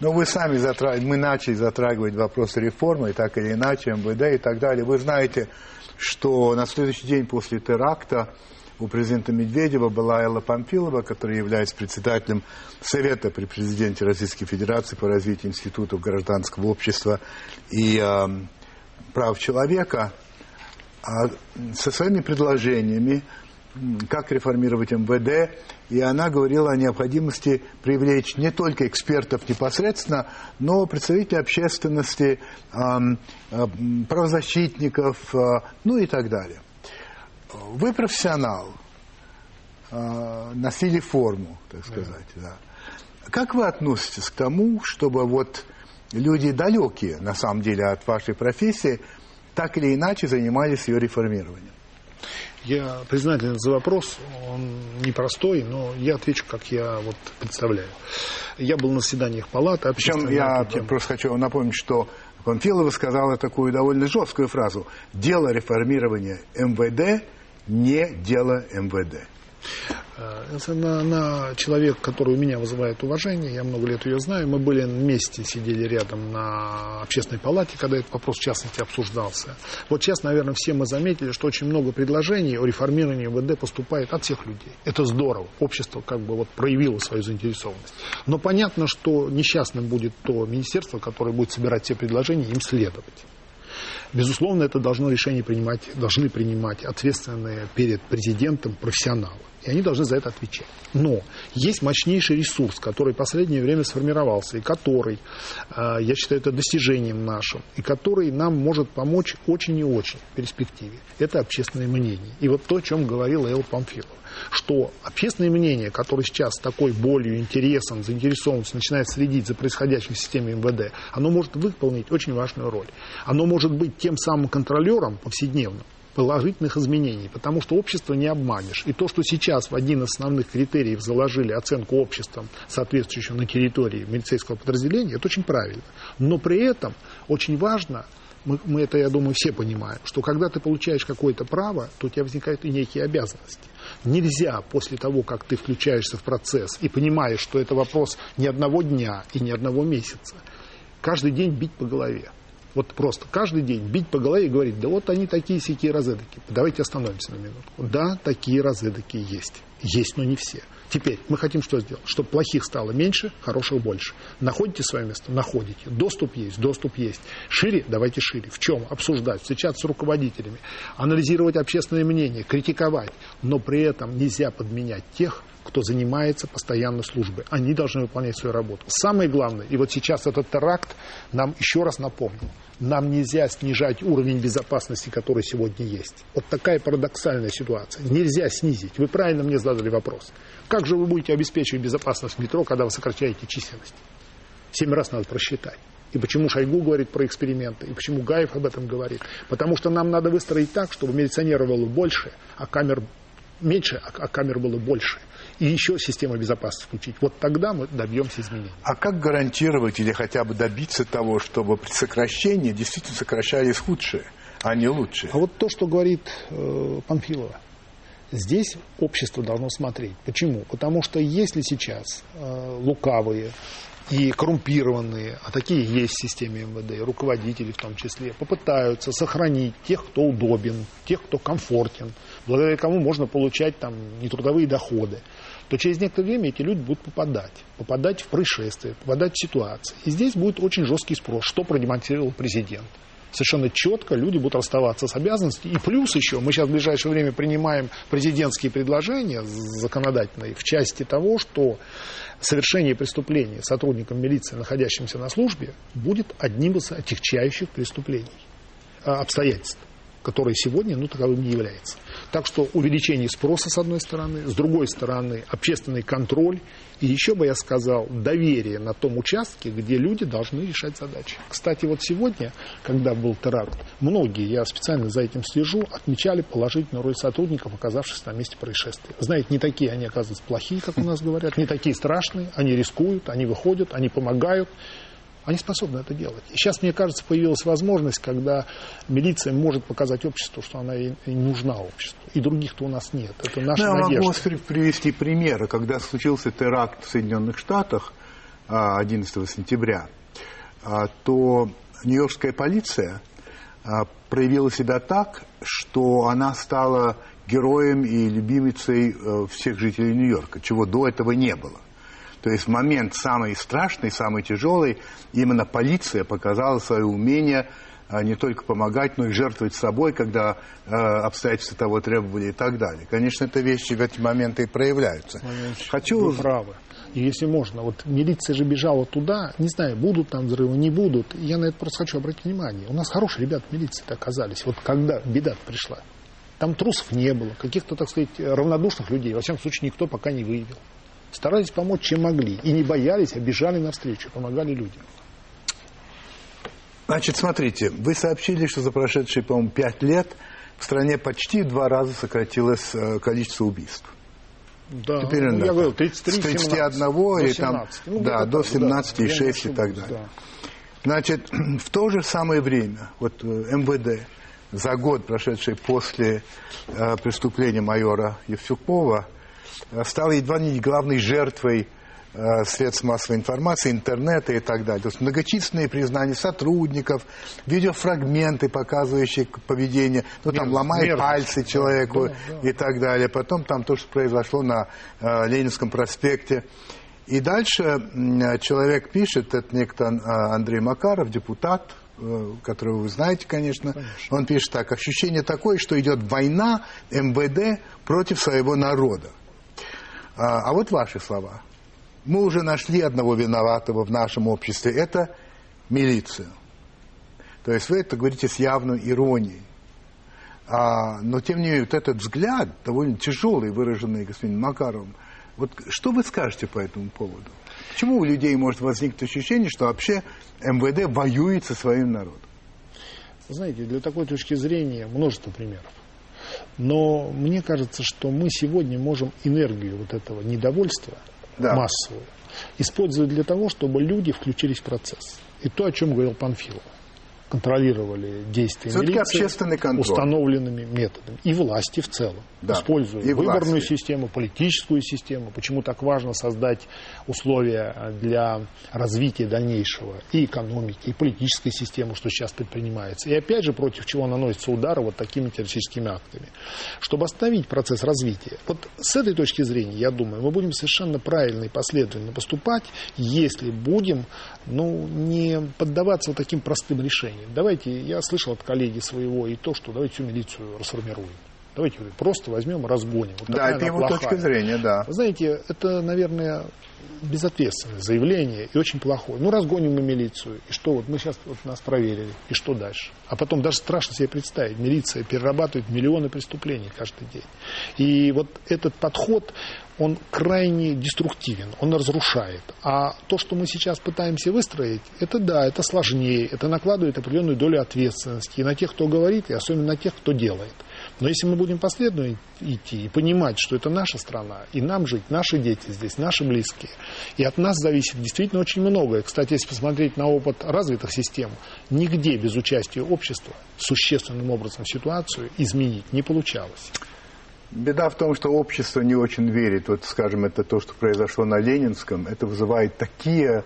Но вы сами затрагиваете, мы начали затрагивать вопросы реформы, так или иначе, МВД и так далее. Вы знаете, что на следующий день после теракта у президента Медведева была Элла Памфилова, которая является председателем Совета при президенте Российской Федерации по развитию институтов гражданского общества и э, прав человека, а со своими предложениями, как реформировать МВД, и она говорила о необходимости привлечь не только экспертов непосредственно, но представителей общественности, правозащитников, ну и так далее. Вы профессионал, носили форму, так сказать. Да. Как вы относитесь к тому, чтобы вот люди далекие, на самом деле, от вашей профессии, так или иначе занимались ее реформированием? Я признателен за вопрос, он непростой, но я отвечу, как я вот представляю. Я был на заседаниях палаты. Причем я просто хочу напомнить, что Памфилова сказала такую довольно жесткую фразу. Дело реформирования МВД не дело МВД. Э, она, она человек, который у меня вызывает уважение. Я много лет ее знаю. Мы были вместе, сидели рядом на общественной палате, когда этот вопрос в частности обсуждался. Вот сейчас, наверное, все мы заметили, что очень много предложений о реформировании МВД поступает от всех людей. Это здорово. Общество как бы вот проявило свою заинтересованность. Но понятно, что несчастным будет то министерство, которое будет собирать все предложения, им следовать. Безусловно, это должно решение принимать, должны принимать ответственные перед президентом профессионалы. И они должны за это отвечать. Но есть мощнейший ресурс, который в последнее время сформировался, и который, э, я считаю, это достижением нашим, и который нам может помочь очень и очень в перспективе. Это общественное мнение. И вот то, о чем говорил Эл Памфилов что общественное мнение, которое сейчас с такой болью, интересом, заинтересованностью начинает следить за происходящим в системе МВД, оно может выполнить очень важную роль. Оно может быть тем самым контролером повседневным, положительных изменений, потому что общество не обманешь. И то, что сейчас в один из основных критериев заложили оценку обществом, соответствующую на территории милицейского подразделения, это очень правильно. Но при этом очень важно мы, мы это, я думаю, все понимаем, что когда ты получаешь какое-то право, то у тебя возникают и некие обязанности. Нельзя после того, как ты включаешься в процесс и понимаешь, что это вопрос не одного дня и не одного месяца, каждый день бить по голове. Вот просто каждый день бить по голове и говорить, да вот они такие сякие разыдоки. Давайте остановимся на минутку. Да, такие разыдоки есть. Есть, но не все. Теперь мы хотим что сделать? Чтобы плохих стало меньше, хороших больше. Находите свое место? Находите. Доступ есть? Доступ есть. Шире? Давайте шире. В чем? Обсуждать, встречаться с руководителями, анализировать общественное мнение, критиковать. Но при этом нельзя подменять тех, кто занимается постоянно службой. Они должны выполнять свою работу. Самое главное, и вот сейчас этот теракт нам еще раз напомнил, нам нельзя снижать уровень безопасности, который сегодня есть. Вот такая парадоксальная ситуация. Нельзя снизить. Вы правильно мне задали вопрос. Как же вы будете обеспечивать безопасность метро, когда вы сокращаете численность? Семь раз надо просчитать. И почему Шойгу говорит про эксперименты, и почему Гаев об этом говорит. Потому что нам надо выстроить так, чтобы милиционеров было больше, а камер меньше, а, а камер было больше. И еще систему безопасности включить. Вот тогда мы добьемся изменений. А как гарантировать или хотя бы добиться того, чтобы при сокращении действительно сокращались худшие, а не лучшие? А вот то, что говорит э, Панфилова. Здесь общество должно смотреть. Почему? Потому что если сейчас э, лукавые и коррумпированные, а такие есть в системе МВД, руководители в том числе, попытаются сохранить тех, кто удобен, тех, кто комфортен, благодаря кому можно получать там нетрудовые доходы, то через некоторое время эти люди будут попадать. Попадать в происшествия, попадать в ситуации. И здесь будет очень жесткий спрос, что продемонстрировал президент совершенно четко люди будут расставаться с обязанностями. И плюс еще, мы сейчас в ближайшее время принимаем президентские предложения законодательные в части того, что совершение преступления сотрудником милиции, находящимся на службе, будет одним из отягчающих преступлений, а, обстоятельств которое сегодня ну, таковым не является. Так что увеличение спроса, с одной стороны, с другой стороны, общественный контроль и еще бы я сказал, доверие на том участке, где люди должны решать задачи. Кстати, вот сегодня, когда был теракт, многие, я специально за этим слежу, отмечали положительную роль сотрудников, оказавшихся на месте происшествия. Знаете, не такие они, оказывается, плохие, как у нас говорят, не такие страшные, они рискуют, они выходят, они помогают. Они способны это делать. И сейчас, мне кажется, появилась возможность, когда милиция может показать обществу, что она и нужна обществу. И других-то у нас нет. Это наша ну, надежда. Я могу привести примеры. Когда случился теракт в Соединенных Штатах 11 а, сентября, а, то нью-йоркская полиция а, проявила себя так, что она стала героем и любимицей э, всех жителей Нью-Йорка, чего до этого не было. То есть момент самый страшный, самый тяжелый, именно полиция показала свое умение а, не только помогать, но и жертвовать собой, когда э, обстоятельства того требовали и так далее. Конечно, это вещи в эти моменты и проявляются. Ильич, Хочу... Вы правы. И если можно, вот милиция же бежала туда, не знаю, будут там взрывы, не будут. Я на это просто хочу обратить внимание. У нас хорошие ребята в милиции оказались. Вот когда беда пришла. Там трусов не было, каких-то, так сказать, равнодушных людей, во всяком случае, никто пока не выявил старались помочь, чем могли. И не боялись, а бежали навстречу, помогали людям. Значит, смотрите, вы сообщили, что за прошедшие, по-моему, пять лет в стране почти в два раза сократилось э, количество убийств. Да, Теперь, ну, да, я говорил, 33, с 31 17, и там, ну, да, до 17 да, и 6 и так далее. Да. Значит, в то же самое время вот э, МВД за год, прошедший после э, преступления майора Евсюкова, э, стал едва не главной жертвой Э, средств массовой информации, интернета и так далее. То есть многочисленные признания сотрудников, видеофрагменты, показывающие поведение, ну там ломает мерзость. пальцы человеку да, да. и так далее. Потом там то, что произошло на э, Ленинском проспекте. И дальше э, человек пишет, это некто э, Андрей Макаров, депутат, э, которого вы знаете, конечно. конечно. Он пишет так, ощущение такое, что идет война МВД против своего народа. А, а вот ваши слова – мы уже нашли одного виноватого в нашем обществе. Это милицию. То есть вы это говорите с явной иронией. А, но, тем не менее, вот этот взгляд, довольно тяжелый, выраженный господином Макаровым, вот что вы скажете по этому поводу? Почему у людей может возникнуть ощущение, что вообще МВД воюет со своим народом? Знаете, для такой точки зрения множество примеров. Но мне кажется, что мы сегодня можем энергию вот этого недовольства – да. массовую, использовать для того, чтобы люди включились в процесс. И то, о чем говорил Панфилов контролировали действия милиции общественный контроль. установленными методами. И власти в целом. Да. Используя и выборную власти. систему, политическую систему. Почему так важно создать условия для развития дальнейшего и экономики, и политической системы, что сейчас предпринимается. И опять же, против чего наносятся удары вот такими террористическими актами. Чтобы остановить процесс развития. Вот с этой точки зрения, я думаю, мы будем совершенно правильно и последовательно поступать, если будем ну, не поддаваться вот таким простым решениям. Давайте, я слышал от коллеги своего и то, что давайте всю милицию расформируем. Давайте просто возьмем и разгоним. Вот да, это его плохая. точка зрения, да. Вы знаете, это, наверное, безответственное заявление и очень плохое. Ну, разгоним мы милицию. И что, вот мы сейчас вот нас проверили. И что дальше? А потом даже страшно себе представить. Милиция перерабатывает миллионы преступлений каждый день. И вот этот подход, он крайне деструктивен, он разрушает. А то, что мы сейчас пытаемся выстроить, это да, это сложнее, это накладывает определенную долю ответственности и на тех, кто говорит, и особенно на тех, кто делает. Но если мы будем последовательно идти и понимать, что это наша страна, и нам жить, наши дети здесь, наши близкие, и от нас зависит действительно очень многое. Кстати, если посмотреть на опыт развитых систем, нигде без участия общества существенным образом ситуацию изменить не получалось. Беда в том, что общество не очень верит. Вот, скажем, это то, что произошло на Ленинском. Это вызывает такие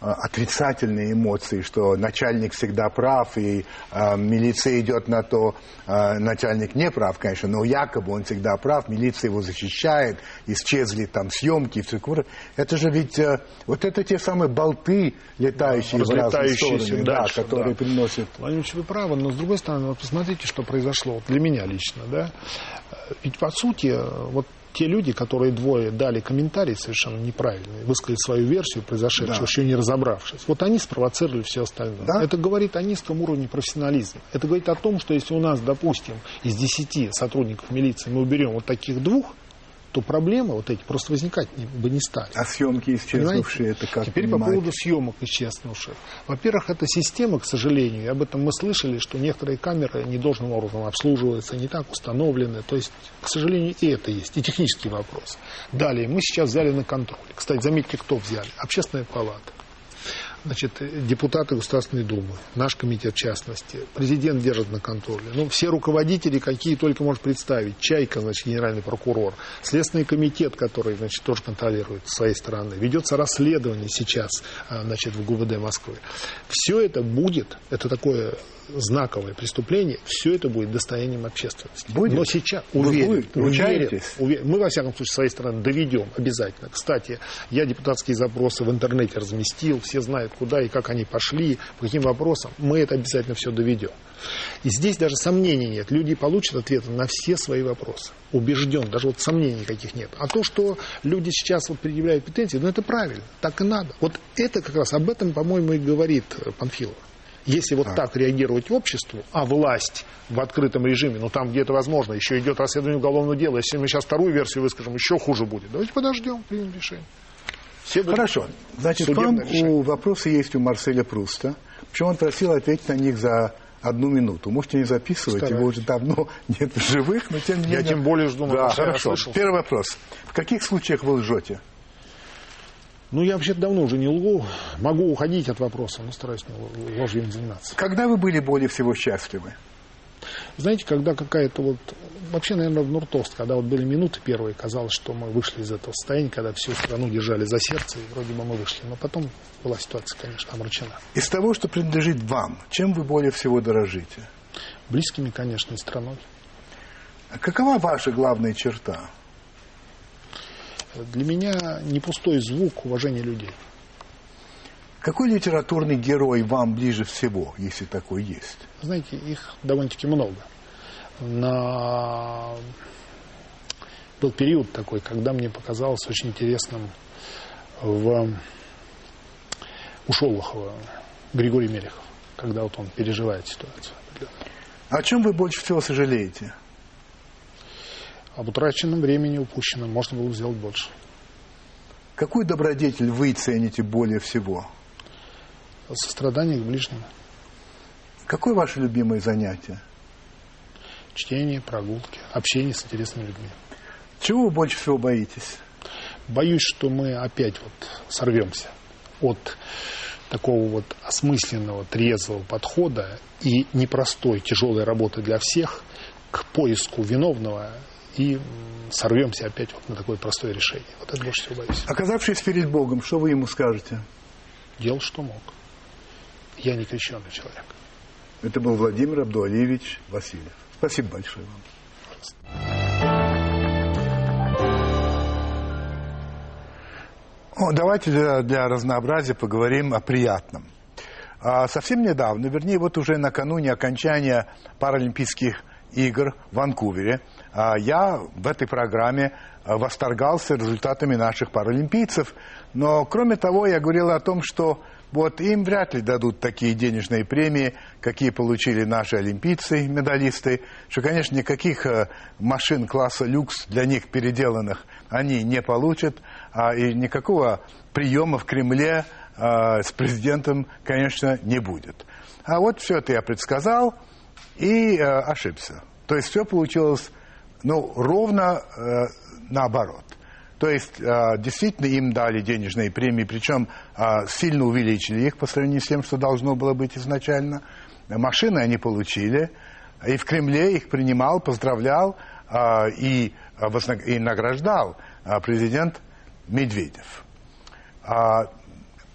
отрицательные эмоции, что начальник всегда прав, и э, милиция идет на то, э, начальник не прав, конечно, но якобы он всегда прав, милиция его защищает, исчезли там съемки, все Это же ведь, э, вот это те самые болты, летающие да, в разные стороны, да, которые да. приносят... Владимир вы правы, но с другой стороны, вот посмотрите, что произошло для меня лично, да, ведь по сути, вот те люди, которые двое дали комментарий совершенно неправильный, высказали свою версию произошедшего, да. еще не разобравшись, вот они спровоцировали все остальное. Да? Это говорит о низком уровне профессионализма. Это говорит о том, что если у нас, допустим, из десяти сотрудников милиции мы уберем вот таких двух, то проблемы вот эти просто возникать не, бы не стали. А съемки исчезнувшие, это как Теперь понимаете? по поводу съемок исчезнувших. Во-первых, это система, к сожалению, и об этом мы слышали, что некоторые камеры не должным образом обслуживаются, не так установлены. То есть, к сожалению, и это есть, и технический вопрос. Далее, мы сейчас взяли на контроль. Кстати, заметьте, кто взяли. Общественная палата значит, депутаты Государственной Думы, наш комитет в частности, президент держит на контроле. Ну, все руководители, какие только может представить, Чайка, значит, генеральный прокурор, Следственный комитет, который, значит, тоже контролирует с своей стороны, ведется расследование сейчас, а, значит, в ГУВД Москвы. Все это будет, это такое знаковое преступление, все это будет достоянием общественности. Будет? Но сейчас уверен, Вы уверен, уверен, мы, во всяком случае, с своей стороны доведем обязательно. Кстати, я депутатские запросы в интернете разместил, все знают, куда и как они пошли, по каким вопросам. Мы это обязательно все доведем. И здесь даже сомнений нет. Люди получат ответы на все свои вопросы. Убежден, даже вот сомнений никаких нет. А то, что люди сейчас вот предъявляют претензии, ну это правильно, так и надо. Вот это как раз об этом, по-моему, и говорит Панфилов. Если вот а. так реагировать обществу, а власть в открытом режиме, ну там где это возможно, еще идет расследование уголовного дела, если мы сейчас вторую версию выскажем, еще хуже будет. Давайте подождем, примем решение. Все Хорошо. Значит, вам у вопросы есть у Марселя Пруста. Причем он просил ответить на них за одну минуту. Можете не записывать, Стараюсь. его уже давно нет в живых, но тем не менее... Я тем более жду. Да, хорошо. Первый вопрос. В каких случаях вы лжете? Ну, я вообще давно уже не лгу. Могу уходить от вопроса, но стараюсь не ложью не заниматься. Когда вы были более всего счастливы? Знаете, когда какая-то вот... Вообще, наверное, в Нуртост, когда вот были минуты первые, казалось, что мы вышли из этого состояния, когда всю страну держали за сердце, и вроде бы мы вышли. Но потом была ситуация, конечно, омрачена. Из того, что принадлежит вам, чем вы более всего дорожите? Близкими, конечно, и страной. А какова ваша главная черта? Для меня не пустой звук уважения людей. Какой литературный герой вам ближе всего, если такой есть? Знаете, их довольно-таки много. На... Был период такой, когда мне показалось очень интересным в... у Шолохова Григорий Мерехов, когда вот он переживает ситуацию. О чем вы больше всего сожалеете? Об утраченном времени упущенном можно было сделать больше. Какую добродетель вы цените более всего? Сострадание к ближнему. Какое ваше любимое занятие? Чтение, прогулки, общение с интересными людьми. Чего вы больше всего боитесь? Боюсь, что мы опять вот сорвемся от такого вот осмысленного, трезвого подхода и непростой, тяжелой работы для всех к поиску виновного и сорвемся опять вот на такое простое решение. Вот это больше всего боюсь. Оказавшись перед Богом, что вы ему скажете? Делал, что мог. Я не крещенный человек. Это был Владимир Абдуалиевич Васильев. Спасибо большое вам. О, давайте для, для разнообразия поговорим о приятном. А, совсем недавно, вернее, вот уже накануне окончания Паралимпийских игр в Ванкувере, я в этой программе а, восторгался результатами наших паралимпийцев. Но, кроме того, я говорил о том, что вот им вряд ли дадут такие денежные премии, какие получили наши олимпийцы, медалисты, что, конечно, никаких э, машин класса люкс для них переделанных они не получат, а и никакого приема в Кремле э, с президентом, конечно, не будет. А вот все это я предсказал и э, ошибся. То есть все получилось ну, ровно э, наоборот. То есть э, действительно им дали денежные премии, причем э, сильно увеличили их по сравнению с тем, что должно было быть изначально. Машины они получили, и в Кремле их принимал, поздравлял э, и, и награждал президент Медведев.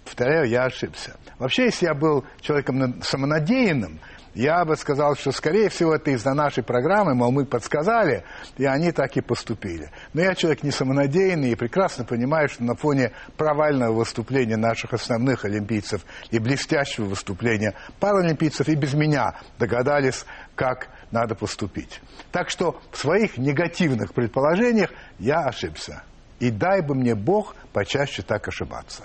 Повторяю, я ошибся. Вообще, если я был человеком самонадеянным, я бы сказал, что, скорее всего, это из-за нашей программы, мол, мы подсказали, и они так и поступили. Но я человек не самонадеянный и прекрасно понимаю, что на фоне провального выступления наших основных олимпийцев и блестящего выступления паралимпийцев и без меня догадались, как надо поступить. Так что в своих негативных предположениях я ошибся. И дай бы мне Бог почаще так ошибаться.